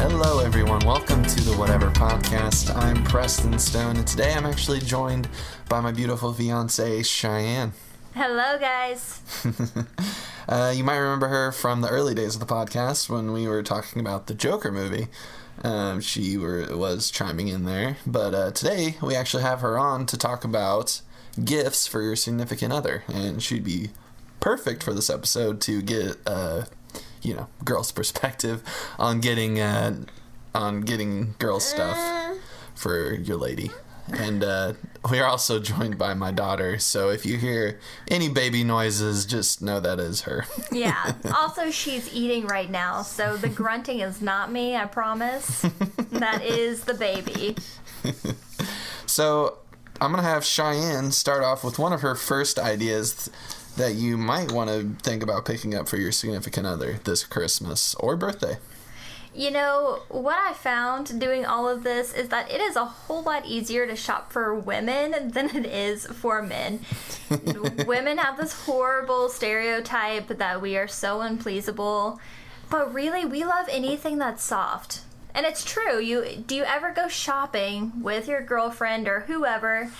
Hello, everyone. Welcome to the Whatever Podcast. I'm Preston Stone, and today I'm actually joined by my beautiful fiance, Cheyenne. Hello, guys. Uh, you might remember her from the early days of the podcast when we were talking about the Joker movie. Um, she were, was chiming in there, but uh, today we actually have her on to talk about gifts for your significant other, and she'd be perfect for this episode to get, uh, you know, girls' perspective on getting uh, on getting girl stuff for your lady. And uh, we are also joined by my daughter, so if you hear any baby noises, just know that is her. Yeah. also, she's eating right now, so the grunting is not me, I promise. that is the baby. So I'm gonna have Cheyenne start off with one of her first ideas that you might want to think about picking up for your significant other this Christmas or birthday. You know, what I found doing all of this is that it is a whole lot easier to shop for women than it is for men. women have this horrible stereotype that we are so unpleasable, but really, we love anything that's soft. And it's true. You do you ever go shopping with your girlfriend or whoever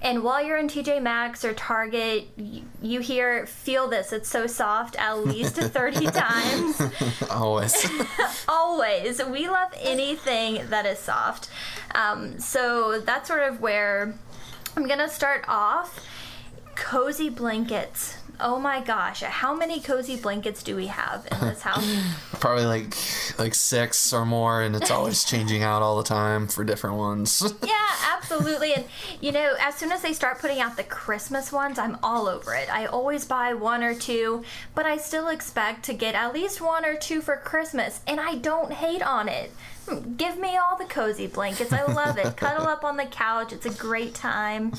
and while you're in TJ Maxx or Target, you, you hear "Feel this, it's so soft" at least 30 times. Always. Always. We love anything that is soft. Um, so that's sort of where I'm going to start off. Cozy blankets. Oh my gosh, how many cozy blankets do we have in this house? Probably like like six or more, and it's always changing out all the time for different ones. yeah, absolutely. And you know, as soon as they start putting out the Christmas ones, I'm all over it. I always buy one or two, but I still expect to get at least one or two for Christmas, and I don't hate on it. Give me all the cozy blankets. I love it. Cuddle up on the couch. It's a great time.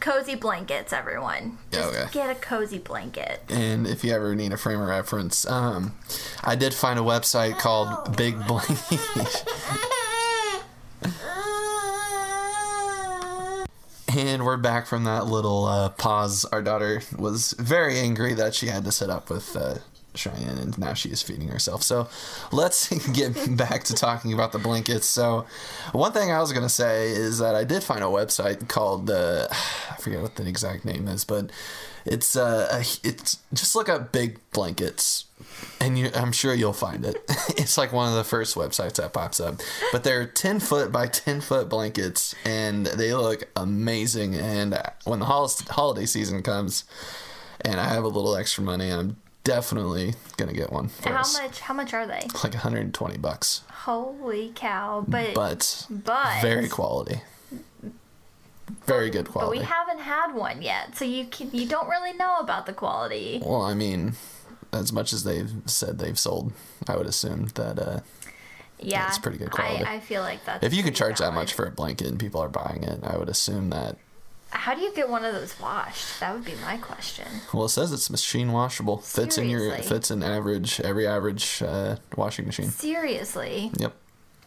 Cozy blankets, everyone. Just Okay. get a cozy blanket. And if you ever need a frame of reference, um, I did find a website called Big Blanket. And we're back from that little uh, pause. Our daughter was very angry that she had to sit up with uh, Cheyenne, and now she is feeding herself. So let's get back to talking about the blankets. So, one thing I was going to say is that I did find a website called, the, I forget what the exact name is, but it's, uh, it's just look up big blankets and you, I'm sure you'll find it. it's like one of the first websites that pops up. But they're 10 foot by 10 foot blankets, and they look amazing. And when the hol- holiday season comes, and I have a little extra money, and I'm definitely gonna get one. How us. much? How much are they? Like 120 bucks, Holy cow! But but but very quality, very good quality. But we haven't had one yet, so you can, you don't really know about the quality. well, I mean, as much as they've said they've sold, I would assume that uh, Yeah, it's pretty good quality. I, I feel like that's. If you could charge that much for a blanket and people are buying it, I would assume that. How do you get one of those washed? That would be my question. Well, it says it's machine washable. Fits in your fits in average every average uh, washing machine. Seriously, Yep.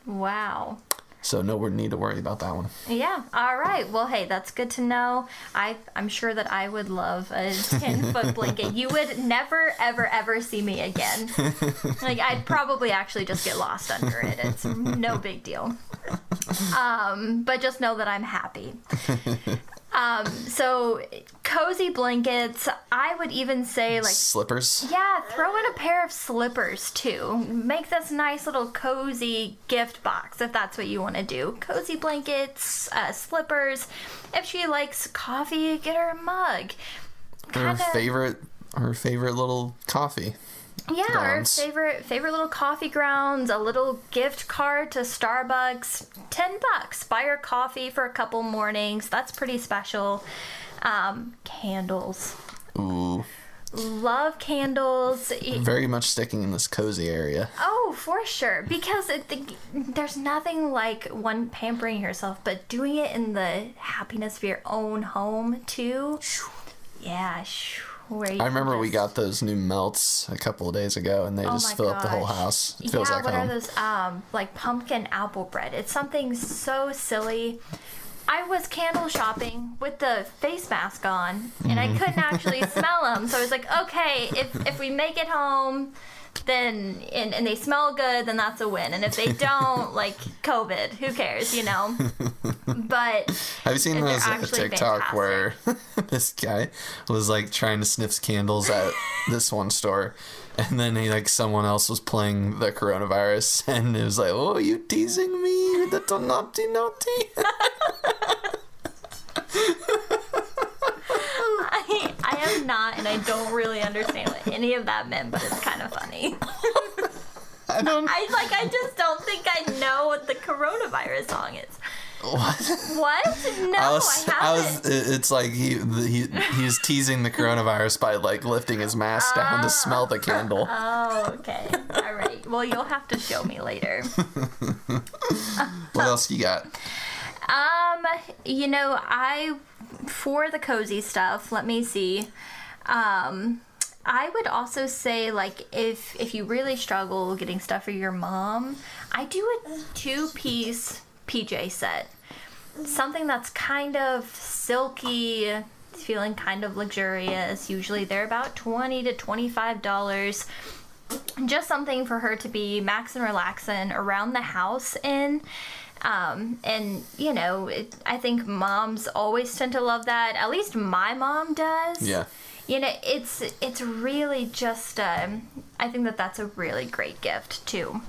wow. So no need to worry about that one. Yeah. All right. Well, hey, that's good to know. I I'm sure that I would love a ten foot blanket. You would never, ever, ever see me again. Like I'd probably actually just get lost under it. It's no big deal. Um, but just know that I'm happy. Um, so cozy blankets. I would even say like Slippers. yeah, throw in a pair of slippers too. Make this nice little cozy gift box if that's what you want to do. Cozy blankets, uh, slippers. If she likes coffee, get her a mug. Her Kinda- favorite her favorite little coffee. Yeah, our favorite favorite little coffee grounds, a little gift card to Starbucks, ten bucks. Buy her coffee for a couple mornings. That's pretty special. Um, candles. Ooh. Love candles. Very much sticking in this cozy area. Oh, for sure. Because it, the, there's nothing like one pampering yourself, but doing it in the happiness of your own home too. Yeah. I remember we got those new melts a couple of days ago and they Oh just fill up the whole gosh. house. It feels yeah, like what home. are those? Um, like pumpkin apple bread. It's something so silly. I was candle shopping with the face mask on, and I couldn't actually smell them. So I was like, okay, if if we make it home, then and, and they smell good, then that's a win. And if they don't, like COVID, who cares, you know? But Have you seen those uh, TikTok where this guy was like trying to sniff candles at this one store, and then he like someone else was playing the coronavirus, and it was like, "Oh, you teasing me, the naughty naughty." I, I am not, and I don't really understand what any of that meant, but it's kind of funny. I don't. I like, I just don't think I know what the coronavirus song is. What? What? No, I I, was, haven't. I was. It's like he he he's teasing the coronavirus by like lifting his mask down to smell the candle. Oh, okay. All right. Well, you'll have to show me later. What else you got? Um, you know, I for the cozy stuff, let me see. Um I would also say like if if you really struggle getting stuff for your mom, I do a two-piece PJ set. Something that's kind of silky, feeling kind of luxurious. Usually they're about 20 to 25 dollars just something for her to be max and relaxing around the house in. Um, and you know, it, I think moms always tend to love that. At least my mom does. Yeah. You know, it's it's really just. Um, I think that that's a really great gift too.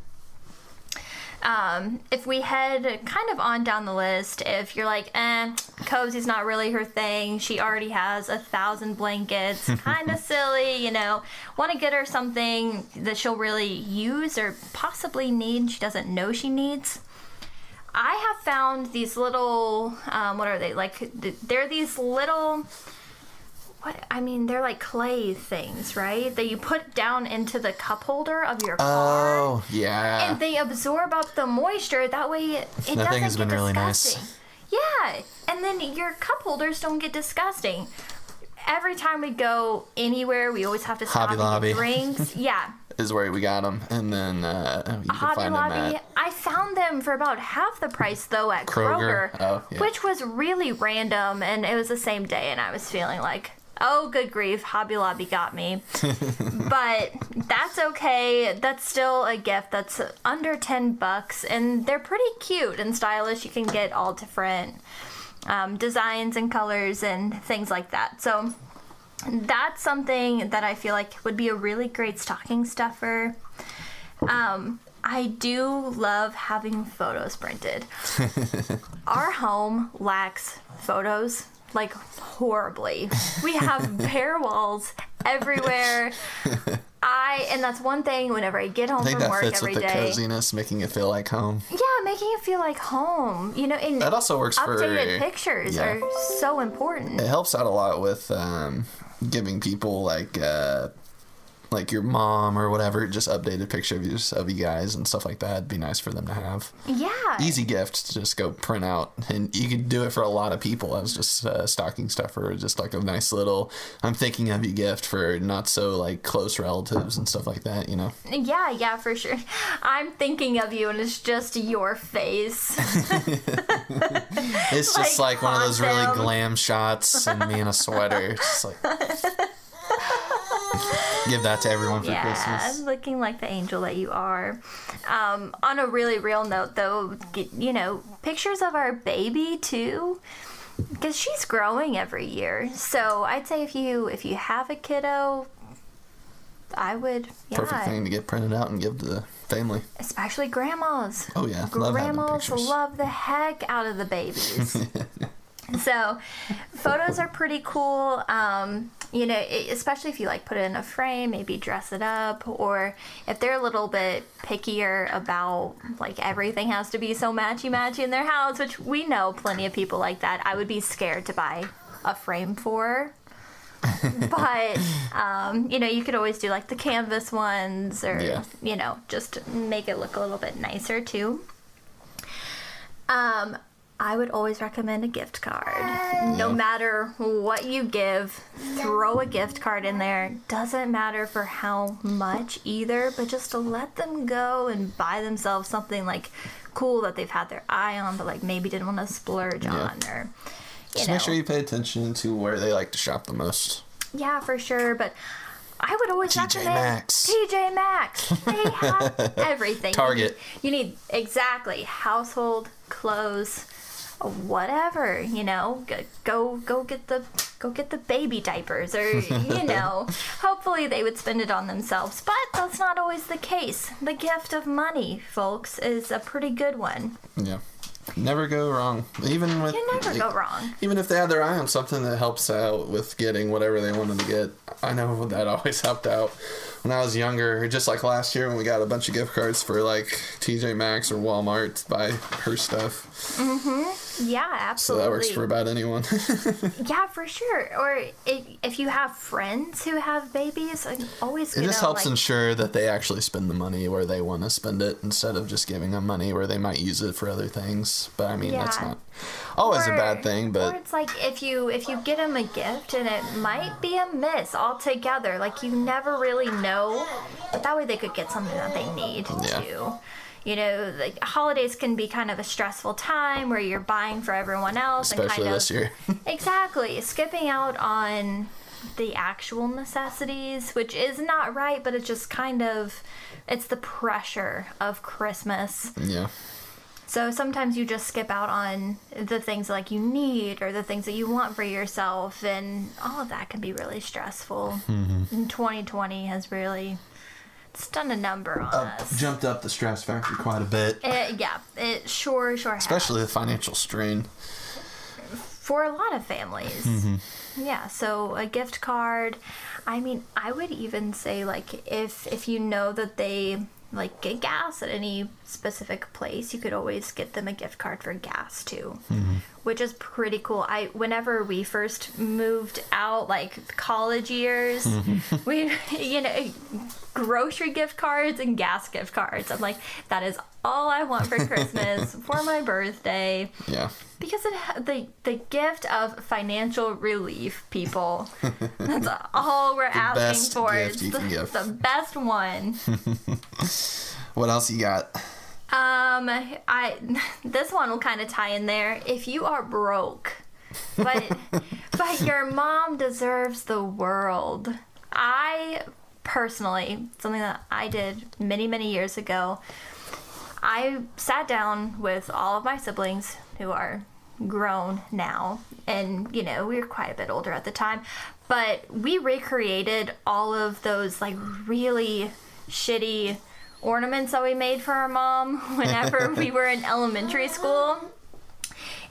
Um, if we head kind of on down the list, if you're like, eh, cozy's not really her thing, she already has a thousand blankets, kind of silly, you know, want to get her something that she'll really use or possibly need, she doesn't know she needs. I have found these little, um, what are they? Like, they're these little, what? I mean, they're like clay things, right? That you put down into the cup holder of your car Oh yeah. and they absorb up the moisture. That way, it, That doesn't thing has get been really nice. disgusting. Yeah, and then your cup holders don't get disgusting. Every time we go anywhere, we always have to stop Hobby and get Lobby. drinks. Yeah, is where we got them, and then uh, you can Hobby find Lobby. them at I found them for about half the price though at Kroger, Kroger. Oh, yeah. which was really random, and it was the same day, and I was feeling like, oh, good grief, Hobby Lobby got me. but that's okay. That's still a gift that's under ten bucks, and they're pretty cute and stylish. You can get all different um, designs and colors and things like that. So that's something that I feel like would be a really great stocking stuffer. Um, I do love having photos printed. Our home lacks photos like horribly. We have bare walls everywhere. I and that's one thing whenever I get home I from work fits every with the coziness, making it feel like home. Yeah, making it feel like home. You know, and That also works for updated pictures yeah. are so important. It helps out a lot with um, giving people like uh, like your mom or whatever just updated picture of you, of you guys and stuff like that. It'd be nice for them to have. Yeah. Easy gift to just go print out, and you could do it for a lot of people as just a stocking stuffer, just like a nice little "I'm thinking of you" gift for not so like close relatives and stuff like that. You know. Yeah, yeah, for sure. I'm thinking of you, and it's just your face. It's just Like, like, one of those really glam shots and me in a sweater. Just like give that to everyone for Christmas. yeah, Christmas. looking like the angel that you are. Um, on a really real note, though, you know, pictures of our baby too, because she's growing every year. So I'd say if you if you have a kiddo, I would yeah, Perfect thing to get printed out and give to the family. especially grandmas. Oh yeah, love grandmas pictures. love the heck out of the babies. so, photos are pretty cool. Um, you know, especially if you like put it in a frame, maybe dress it up, or if they're a little bit pickier about like everything has to be so matchy matchy in their house, which we know plenty of people like that. I would be scared to buy a frame for. but um, you know, you could always do like the canvas ones, or Yeah. you know, just make it look a little bit nicer too. Um, I would always recommend a gift card. No matter what you give, throw a gift card in there. Doesn't matter for how much either, but just to let them go and buy themselves something like cool that they've had their eye on, but like maybe didn't want to splurge on or. You Just know. make sure you pay attention to where they like to shop the most. Yeah, for sure. But I would always TJ recommend Maxx. TJ Maxx. They have everything. Target. You need, you need exactly household clothes, whatever. You know, go go get the go get the baby diapers, or you know. Hopefully, they would spend it on themselves, but that's not always the case. The gift of money, folks, is a pretty good one. Yeah. Never go wrong. Even with You never go wrong. Even if they had their eye on something that helps out with getting whatever they wanted to get, I know that always helped out. When I was younger, just like last year when we got a bunch of gift cards for like TJ Maxx or Walmart to buy her stuff. Mm-hmm. Yeah, absolutely. So that works for about anyone. Yeah, for sure. Or if, if you have friends who have babies, like, always it just helps like, ensure that they actually spend the money where they want to spend it instead of just giving them money where they might use it for other things. But I mean, that's not always a bad thing, or but it's like if you if you get them a gift and it might be a miss altogether. Like you never really know. But that way they could get something that they need Yeah. too. You know, the holidays can be kind of a stressful time where you're buying for everyone else especially and kind this of year. exactly skipping out on the actual necessities, which is not right, but it's just kind of it's the pressure of Christmas. yeah. So sometimes you just skip out on the things like you need or the things that you want for yourself, and all of that can be really stressful. Mm-hmm. And 2020 has really it's done a number on us. Jumped up the stress factor quite a bit, It, yeah, it sure, sure has. especially the financial strain. for a lot of families. Mm-hmm. Yeah, so a gift card. I mean, I would even say like if if you know that they like get gas at any specific place, you could always get them a gift card for gas too. Mm-hmm. Which is pretty cool. I whenever we first moved out like college years, Mm-hmm. we you know grocery gift cards and gas gift cards. I'm like that is all I want for Christmas for my birthday Yeah. because it the the gift of financial relief people that's all we're asking best for gift the, the best one What else you got? Um i this one will kind of tie in there. If you are broke but but your mom deserves the world. I personally something that i did many many years ago I sat down with all of my siblings who are grown now, and you know, we were quite a bit older at the time, but we recreated all of those like really shitty ornaments that we made for our mom whenever we were in elementary school.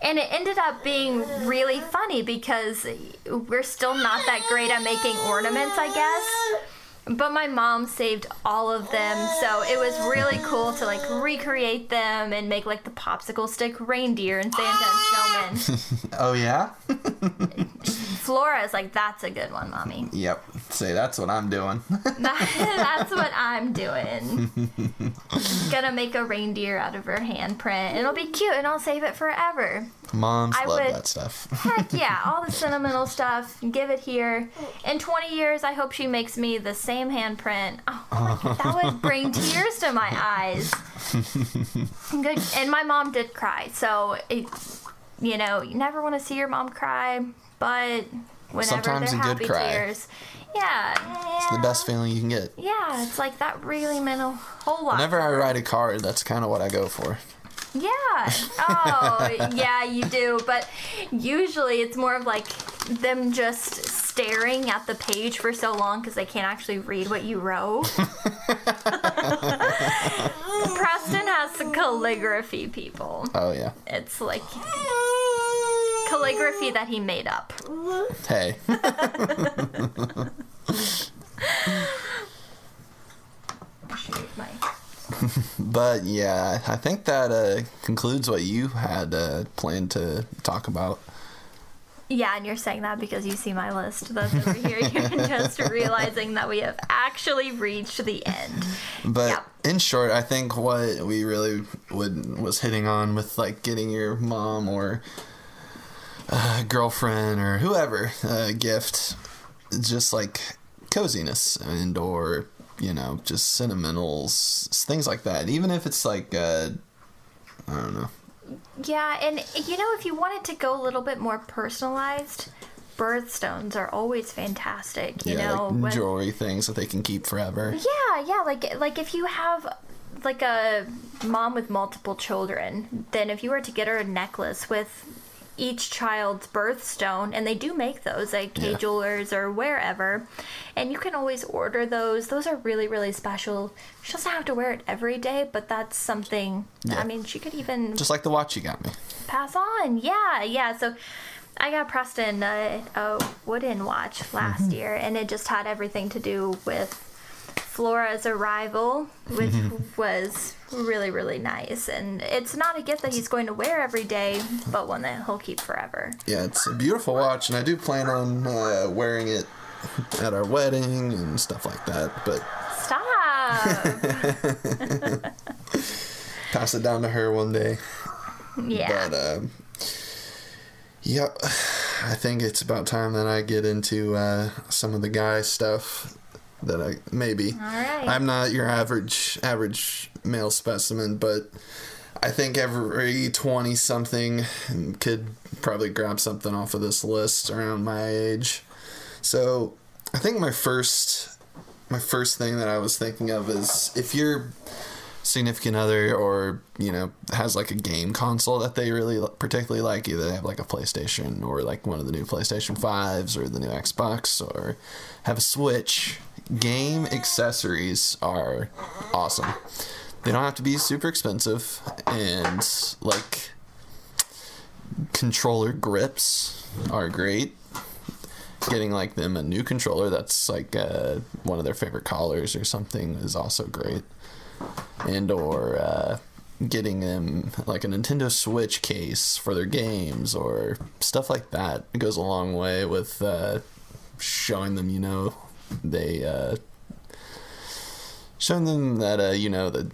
And it ended up being really funny because we're still not that great at making ornaments, I guess. But my mom saved all of them, so it was really cool to like recreate them and make like the popsicle stick reindeer and Santa and snowman. Oh yeah. Flora's like, that's a good one, mommy. Yep. Say that's what I'm doing. that's what I'm doing. Gonna make a reindeer out of her handprint. It'll be cute and I'll save it forever. Moms I love would- that stuff. Heck yeah, all the sentimental stuff. Give it here. In 20 years, I hope she makes me the same handprint. Oh, God, that would bring tears to my eyes. Good. And my mom did cry, so it, you know, you never want to see your mom cry, but whenever Sometimes they're happy cry. tears, yeah, It's the best feeling you can get. yeah, it's like that really meant a whole lot. Whenever I write a card, that's kind of what I go for. Yeah. Oh, yeah, you do. But usually it's more of like them just staring at the page for so long because they can't actually read what you wrote. Preston has some calligraphy people. Oh yeah. It's like calligraphy that he made up. Hey. Shoot, my- But yeah, I think that uh, concludes what you had uh, planned to talk about. Yeah, and you're saying that because you see my list that's over here. You're just realizing that we have actually reached the end. But Yep. in short, I think what we really would was hitting on with like getting your mom or uh, girlfriend or whoever a gift, just like coziness and or you know just sentimentals, things like that. Even if it's like uh, I don't know. Yeah, and you know, if you wanted to go a little bit more personalized, birthstones are always fantastic. You yeah, know, like when- jewelry things that they can keep forever. Yeah, yeah, like like if you have like a mom with multiple children, then if you were to get her a necklace with each child's birthstone, and they do make those at Kay Yeah. Jewelers or wherever, and you can always order those. Those are really really special. She doesn't have to wear it every day, but that's something. Yeah. I mean, she could even Just like the watch you got me. pass on. Yeah, yeah. So I got Preston a, a wooden watch last Mm-hmm. year, and it just had everything to do with Flora's arrival, which was really, really nice. And it's not a gift that he's going to wear every day, but one that he'll keep forever. Yeah, it's a beautiful watch, and I do plan on uh, wearing it at our wedding and stuff like that. But Stop! pass it down to her one day. yeah. But um, yep, I think it's about time that I get into uh, some of the guy stuff that I maybe. Right. I'm not your average average male specimen, but I think every twenty something could probably grab something off of this list around my age. So I think my first my first thing that I was thinking of is if your significant other or you know has like a game console that they really particularly like either they have like a playstation or like one of the new playstation 5s or the new xbox or have a switch game accessories are awesome. They don't have to be super expensive and like controller grips are great. Getting like them a new controller that's like uh, one of their favorite collars or something is also great. And or uh, getting them like a Nintendo Switch case for their games or stuff like that. It goes a long way with uh, showing them, you know, they uh, showing them that uh, you know that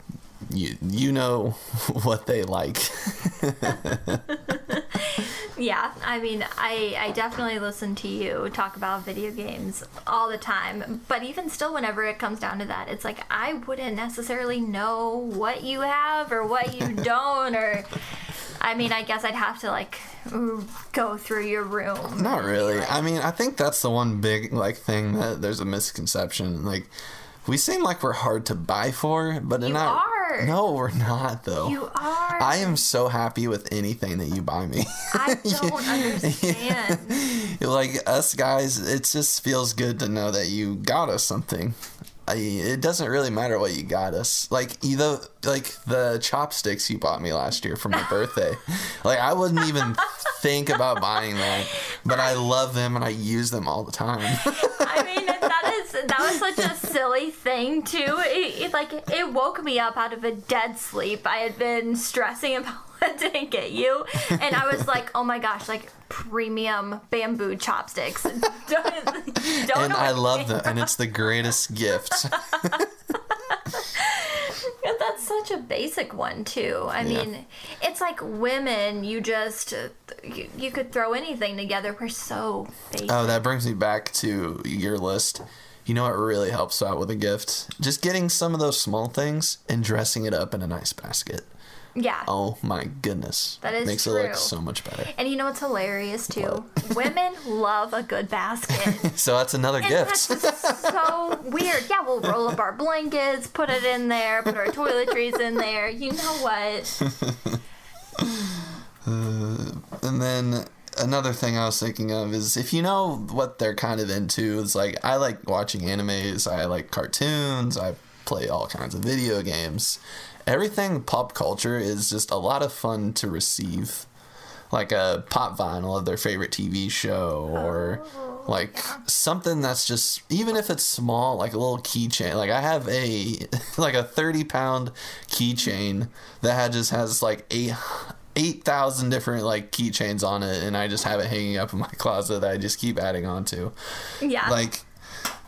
you you know what they like. Yeah, I mean, I, I definitely listen to you talk about video games all the time. But even still, whenever it comes down to that, it's like I wouldn't necessarily know what you have or what you don't. Or, I mean, I guess I'd have to like go through your room. Not really. I mean, I think that's the one big like thing that there's a misconception. Like, we seem like we're hard to buy for, but You not. are. No, we're not though. You are. I am so happy with anything that you buy me. I don't understand. like us guys, it just feels good to know that you got us something. I, it doesn't really matter what you got us. Like either like the chopsticks you bought me last year for my birthday. Like I wouldn't even think about buying that, but I love them and I use them all the time. I mean, that was such a silly thing too. It, it like it woke me up out of a dead sleep. I had been stressing about what to get you, and I was like, oh my gosh, like premium bamboo chopsticks. Don't, don't and I love them and it's the greatest gift. That's such a basic one too. I Yeah. mean, it's like women. You just you, you could throw anything together. We're so oh, basic. Oh, that brings me back to your list. You know what really helps out with a gift? Just getting some of those small things and dressing it up in a nice basket. yeah. Oh my goodness. That is Makes it look so much better. And you know what's hilarious too? Women love a good basket. So that's another And gift. that's so weird. Yeah, we'll roll up our blankets, put it in there, put our toiletries in there. You know what? Uh, and then another thing I was thinking of is if you know what they're kind of into, it's like I like watching animes, I like cartoons, I play all kinds of video games. Everything pop culture is just a lot of fun to receive. Like a pop vinyl of their favorite TV show or oh, like something that's just even if it's small like a little keychain like i have a like a 30 pound keychain that had just has like a 8000 different like keychains on it and i just have it hanging up in my closet that i just keep adding on to. Yeah. like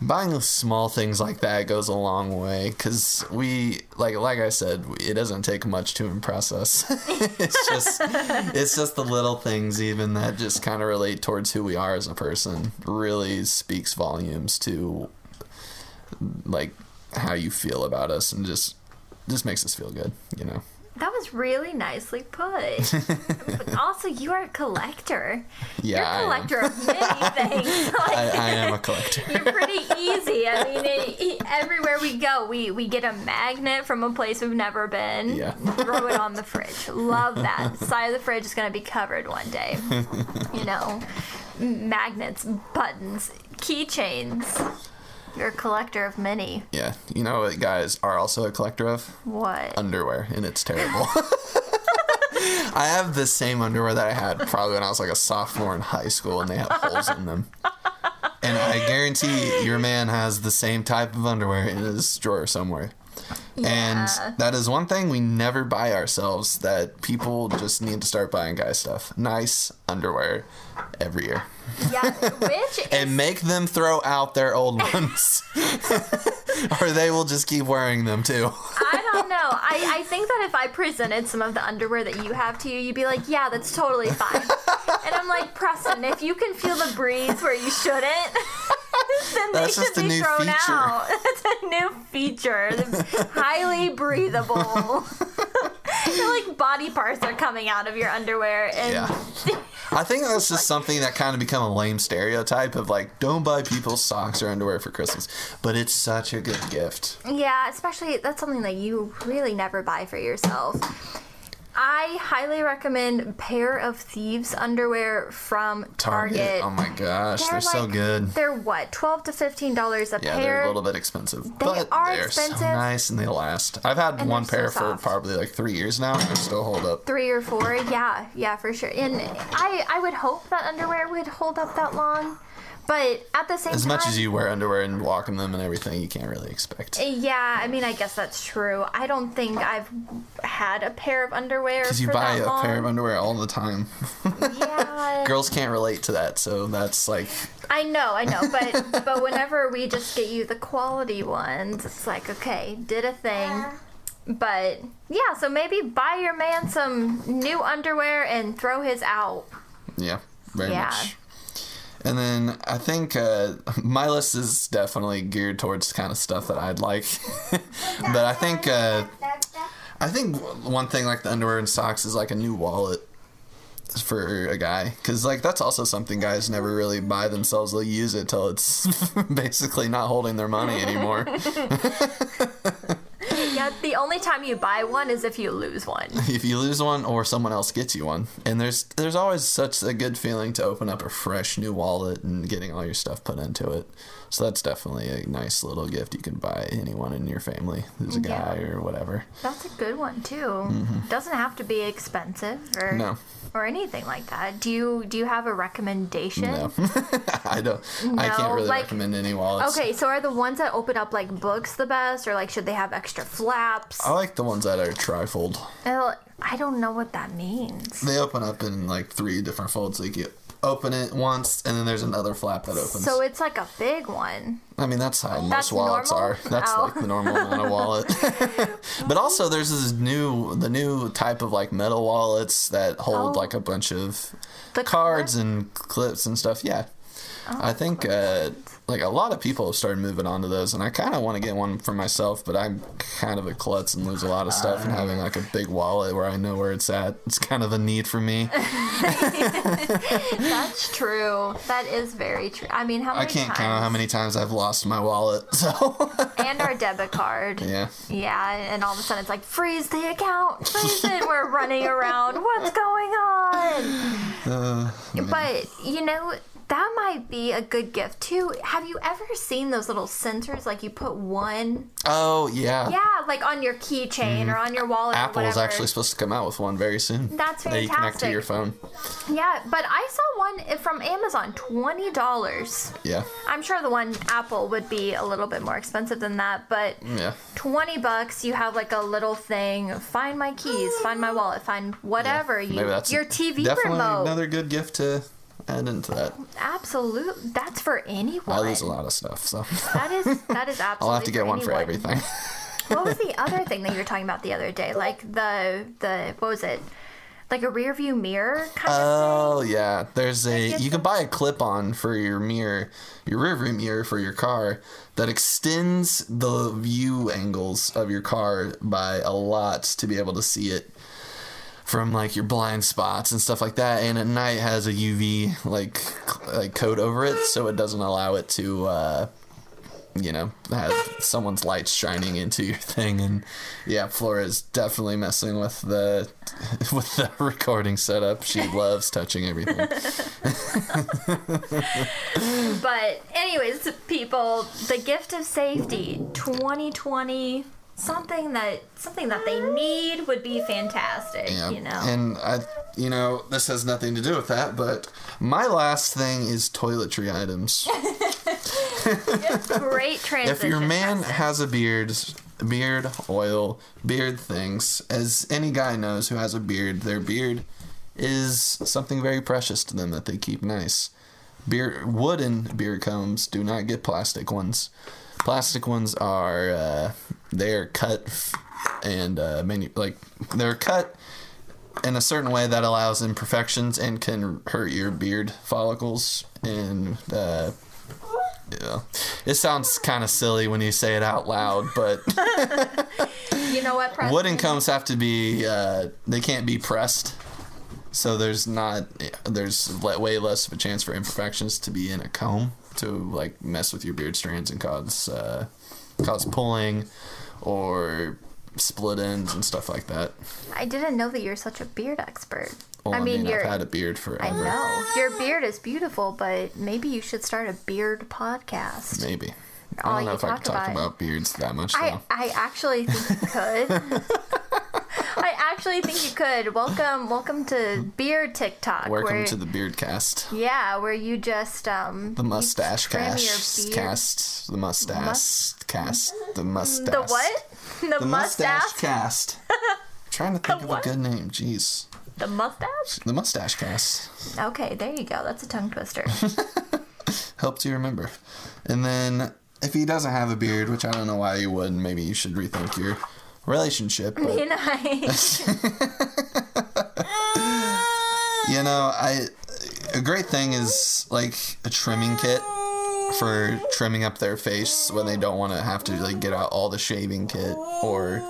buying small things like that goes a long way because we like like i said it doesn't take much to impress us. It's just it's just the little things even that just kind of relate towards who we are as a person really speaks volumes to like how you feel about us and just just makes us feel good you know That was really nicely put. but also, you are a collector. Yeah, You're I a collector of many things. Like, I, I am a collector. You're pretty easy. I mean, it, it- everywhere we go, we, we get a magnet from a place we've never been. Yeah. Throw it on the fridge. Love that. Side of the fridge is going to be covered one day. You know, magnets, buttons, keychains. You're a collector of many. Yeah, you know what guys are also a collector of? What? Underwear, and it's terrible. I have the same underwear that I had probably when I was like a sophomore in high school, and they have holes in them. And I guarantee your man has the same type of underwear in his drawer somewhere. Yeah. And that is one thing we never buy ourselves that people just need to start buying guy stuff. Nice underwear every year. Yeah, which is And make them throw out their old ones. or they will just keep wearing them too. I don't know. I, I think that if I presented some of the underwear that you have to you, you'd be like, yeah, that's totally fine. and I'm like, Preston, if you can feel the breeze where you shouldn't, then That's they just should a be new thrown feature. out. That's a new feature. Highly breathable. Feel like body parts are coming out of your underwear. And Yeah. I think that's just something that kind of become a lame stereotype of like, don't buy people's socks or underwear for Christmas. But it's such a good gift. Yeah, especially that's something that you really never buy for yourself. I highly recommend pair of thieves underwear from Target. Target. Oh my gosh, they're, so like- good. They're what, twelve to fifteen dollars a Yeah, pair? Yeah, they're a little bit expensive, but are they're expensive. so nice and they last. I've had And one pair so for probably like three years now, and they still hold up. Three or four, yeah, yeah, for sure. And I, I would hope that underwear would hold up that long, but at the same time As time, much as you wear underwear and walk in them and everything, you can't really expect. Eh, yeah, I mean, I guess that's true. I don't think I've had a pair of underwear Because you for buy that a long. pair of underwear all the time. Yeah, Girls can't relate to that, so that's like, I know, I know, but but whenever we just get you the quality ones, it's like okay, did a thing. But yeah, so maybe buy your man some new underwear and throw his out. yeah, very Yeah. much. And then I think uh, my list is definitely geared towards kind of stuff that I'd like. but I think uh, I think one thing like the underwear and socks is like a new wallet for a guy because like that's also something guys never really buy themselves. They'll use it till it's basically not holding their money anymore. Yeah, the only time you buy one is if you lose one. if you lose one or someone else gets you one. And there's there's always such a good feeling to open up a fresh new wallet and getting all your stuff put into it. So that's definitely a nice little gift you can buy anyone in your family who's a Yeah. guy or whatever. That's a good one too. Doesn't have to be expensive or Mm-hmm. No. or anything like that. Do you do you have a recommendation? No. I don't I can't really like- recommend any wallets. Okay, so are the ones that open up like books the best, or like should they have extra flaps? I like the ones that are trifold. I don't know what that means. They open up in like three different folds. Like you open it once and then there's another flap that opens. So it's like a big one. I mean, that's how That's most wallets normal? are. That's Oh. like the normal kind of wallet. but also, there's this new, the new type of like metal wallets that hold Oh. like a bunch of The cards and clips and stuff. Yeah. Oh, I think uh, like a lot of people have started moving on to those, and I kind of want to get one for myself, but I'm kind of a klutz and lose a lot of stuff, and having like a big wallet where I know where it's at, it's kind of a need for me. That's true. That is very true. I mean, how I can't times? count how many times I've lost my wallet. So And our debit card. yeah. Yeah, and all of a sudden it's like freeze the account, freeze it. We're running around. What's going on? Uh, But you know that might be a good gift too. Have you ever seen those little sensors? Like you put one, oh yeah. yeah, like on your keychain or mm-hmm. on your wallet. or Apple is actually supposed to come out with one very soon. That's fantastic. That you connect to your phone. Yeah, but I saw one from Amazon, twenty dollars. Yeah. I'm sure the one Apple would be a little bit more expensive than that, but Yeah. 20 bucks you have like a little thing find my keys find my wallet find whatever you Maybe that's your tv definitely remote another good gift to add into that. absolute that's for anyone. I lose a lot of stuff, so. That is that is absolutely I'll have to get for one for everything. what was the other thing that you were talking about the other day? Like the the what was it? Like a rear view mirror kind of Oh yeah, there's a you can buy a clip-on for your mirror, your rear view mirror for your car that extends the view angles of your car by a lot to be able to see it from like your blind spots and stuff like that. And at night has a UV like like coat over it, so it doesn't allow it to. Uh, you know, have someone's lights shining into your thing, and yeah, Flora's definitely messing with the with the recording setup. She loves touching everything. But anyways, people, the gift of safety 2020 something that something that they need would be fantastic, Yeah, you know. and I, you know, this has nothing to do with that, but my last thing is toiletry items. Great transition. if your man has a beard, beard oil, beard things, as any guy knows who has a beard, their beard is something very precious to them that they keep nice. Beard, wooden beard combs do not get plastic ones. Plastic ones are uh, they're cut and uh, manu- like they're cut in a certain way that allows imperfections and can hurt your beard follicles and uh, yeah. It sounds kind of silly when you say it out loud, but you know what, wooden combs have to be uh, they can't be pressed. So there's not there's way less of a chance for imperfections to be in a comb to like mess with your beard strands and cause uh, cause pulling or split ends and stuff like that. I didn't know that you're such a beard expert. Well, I mean, you're I've had a beard forever. I know. Your beard is beautiful, but maybe you should start a beard podcast. Maybe. All I don't know if I could talk about- about beards that much I, though. I actually think you could. I actually think you could. Welcome welcome to Beard TikTok. Welcome where, to the beard cast. Yeah, where you just um The mustache cast. Cast. The mustache Mus- cast. The mustache. the what? The, The mustache? mustache cast. trying to think of what? a good name. Jeez. The mustache? The mustache cast. Okay, there you go. That's a tongue twister. Helps you remember. And then if he doesn't have a beard, which I don't know why you wouldn't, maybe you should rethink your relationship. But you know, I, You know, I a great thing is like a trimming kit for trimming up their face when they don't want to have to like get out all the shaving kit or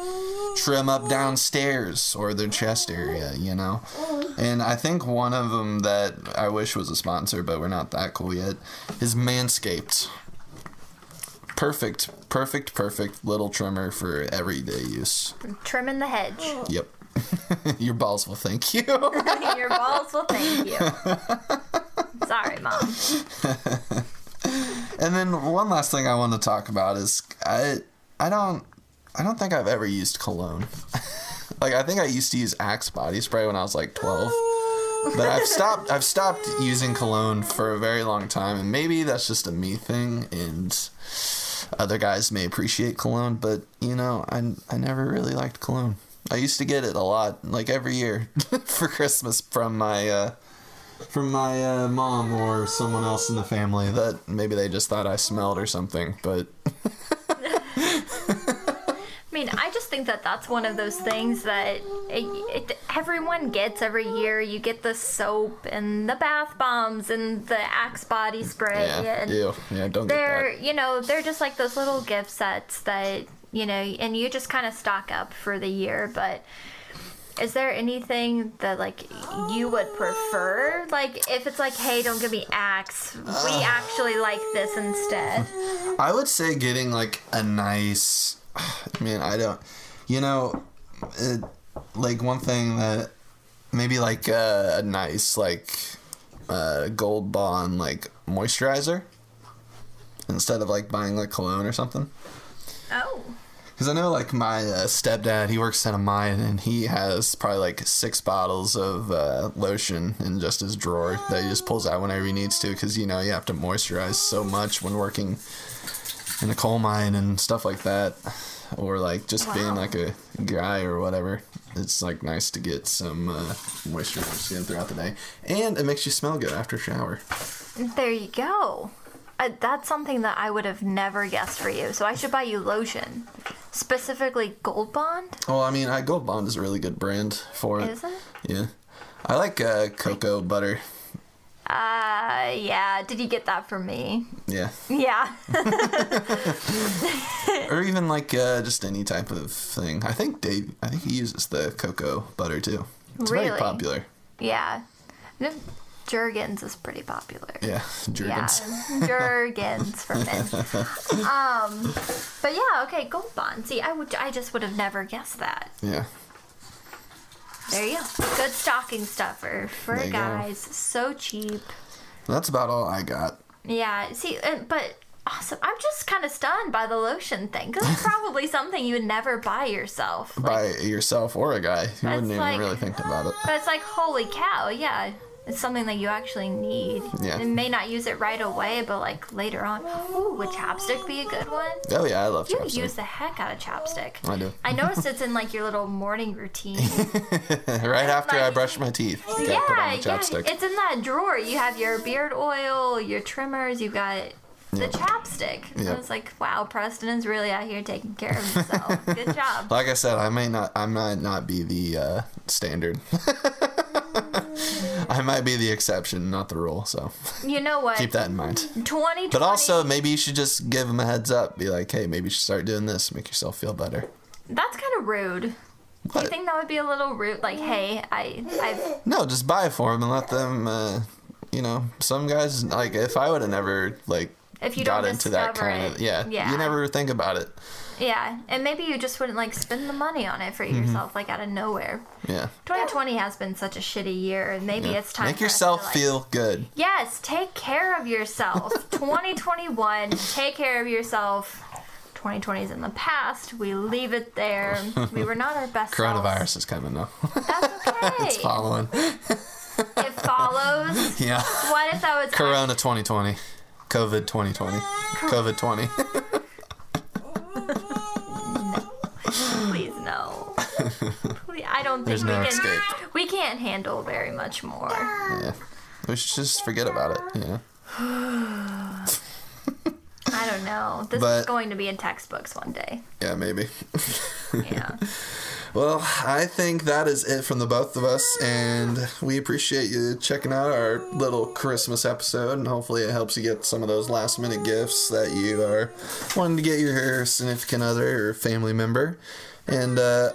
trim up downstairs or their chest area, you know. And I think one of them that I wish was a sponsor, but we're not that cool yet, is Manscaped. Perfect, perfect, perfect little trimmer for everyday use. trimming the hedge. Oh. Yep. Your balls will thank you. Your balls will thank you. Sorry, mom. And then one last thing I want to talk about is I I don't I don't think I've ever used cologne. like I think I used to use Axe body spray when I was like 12. But I've stopped I've stopped using cologne for a very long time and maybe that's just a me thing and other guys may appreciate cologne, but you know, I I never really liked cologne. I used to get it a lot, like every year for Christmas from my uh from my uh, mom or someone else in the family that maybe they just thought I smelled or something. But I mean, I just think that that's one of those things that it, it, everyone gets every year. You get the soap and the bath bombs and the Axe body spray. yeah, and ew, yeah, don't get they're, you know, they're just like those little gift sets that, you know, and you just kind of stock up for the year. But is there anything that, like, you would prefer? Like, if it's like, hey, don't give me Axe, we uh. actually like this instead. I would say getting like a nice. Man, I don't. You know, it, like one thing that maybe like uh, a nice like uh, gold bond like moisturizer instead of like buying like cologne or something. Oh. Because I know, like, my uh, stepdad, he works at a mine, and he has probably like six bottles of uh, lotion in just his drawer that he just pulls out whenever he needs to. Because, you know, you have to moisturize so much when working in a coal mine and stuff like that. Or, like, just being like a guy or whatever. It's, like, nice to get some uh, moisture on your skin throughout the day. And it makes you smell good after shower. There you go. Uh, that's something that I would have never guessed for you. So I should buy you lotion, specifically Gold Bond. Well, I mean, I Gold Bond is a really good brand for it. Is it? Yeah. I like uh, cocoa butter. Uh, yeah. Did you get that from me? Yeah. Yeah. or even like uh, just any type of thing. I think Dave. I think he uses the cocoa butter too. It's very popular. yeah. Jergens is pretty popular. Yeah, Jergens. Yeah, Jergens for men. Um, but yeah, okay, Gold Bond. See, I would, I just would have never guessed that. Yeah. There you go. Good stocking stuffer for There you go. guys. So cheap. That's about all I got. Yeah. See, uh, but awesome. I'm just kind of stunned by the lotion thing because it's probably something you would never buy yourself. Like, By yourself or a guy. You wouldn't even like- really think about it. But it's like, holy cow, yeah. It's something that you actually need. Yeah. You may not use it right away, but like later on. Ooh, would chapstick be a good one? Oh yeah, I love You chapstick. You use the heck out of chapstick. I do. I noticed it's in like your little morning routine. right after I brush my teeth, gotta put on yeah, yeah. It's in that drawer. You have your beard oil, your trimmers, you've got the Yep. chapstick. Yep. it's like, wow, Preston is really out here taking care of himself. good job. Like I said, I may not. I might not be the uh, standard. I might be the exception, not the rule. So You know what? keep that in mind. 2020. But also, maybe you should just give them a heads up. Be like, hey, maybe you should start doing this. Make yourself feel better. That's kind of rude. Do you think that would be a little rude? Like, hey, I, I've No, just buy it for them and let them. Uh, you know, some guys like if I would have never like If you got into that kind it, of yeah, yeah. you never think about it. Yeah, and maybe you just wouldn't like spend the money on it for Mm-hmm. yourself, like out of nowhere. Yeah, 2020 has been such a shitty year, and maybe it's time. To make for us to, yourself like- feel good. Yes, take care of yourself. 2021, take care of yourself. 2020 is in the past. We leave it there. We were not our best. Coronavirus is coming though. That's okay. it's following. it follows. Yeah. What if that was Corona 2020. COVID 2020. COVID 20. Please no. Please, I don't think There's we no can. escape. We can't handle very much more. yeah. We should just forget about it, you know? I don't know. This is going to be in textbooks one day. Yeah, maybe. Yeah. Well, I think that is it from the both of us, and we appreciate you checking out our little Christmas episode, and hopefully it helps you get some of those last minute gifts that you are wanting to get your significant other or family member. And uh,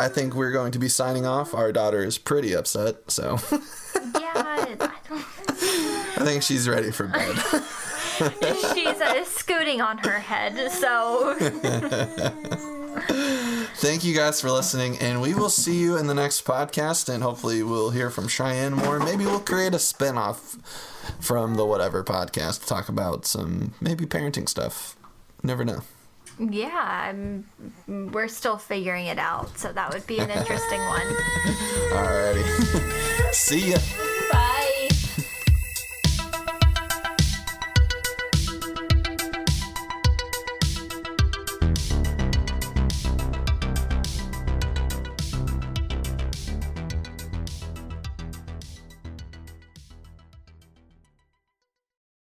I think we're going to be signing off. Our daughter is pretty upset, so yeah. I don't. I think she's ready for bed. She's uh, scooting on her head, so Thank you guys for listening, and we will see you in the next podcast. And hopefully, we'll hear from Cheyenne more. Maybe we'll create a spin off from the Whatever podcast to talk about some maybe parenting stuff. Never know. yeah. I'm, we're still figuring it out. So that would be an interesting one. Alrighty. see ya.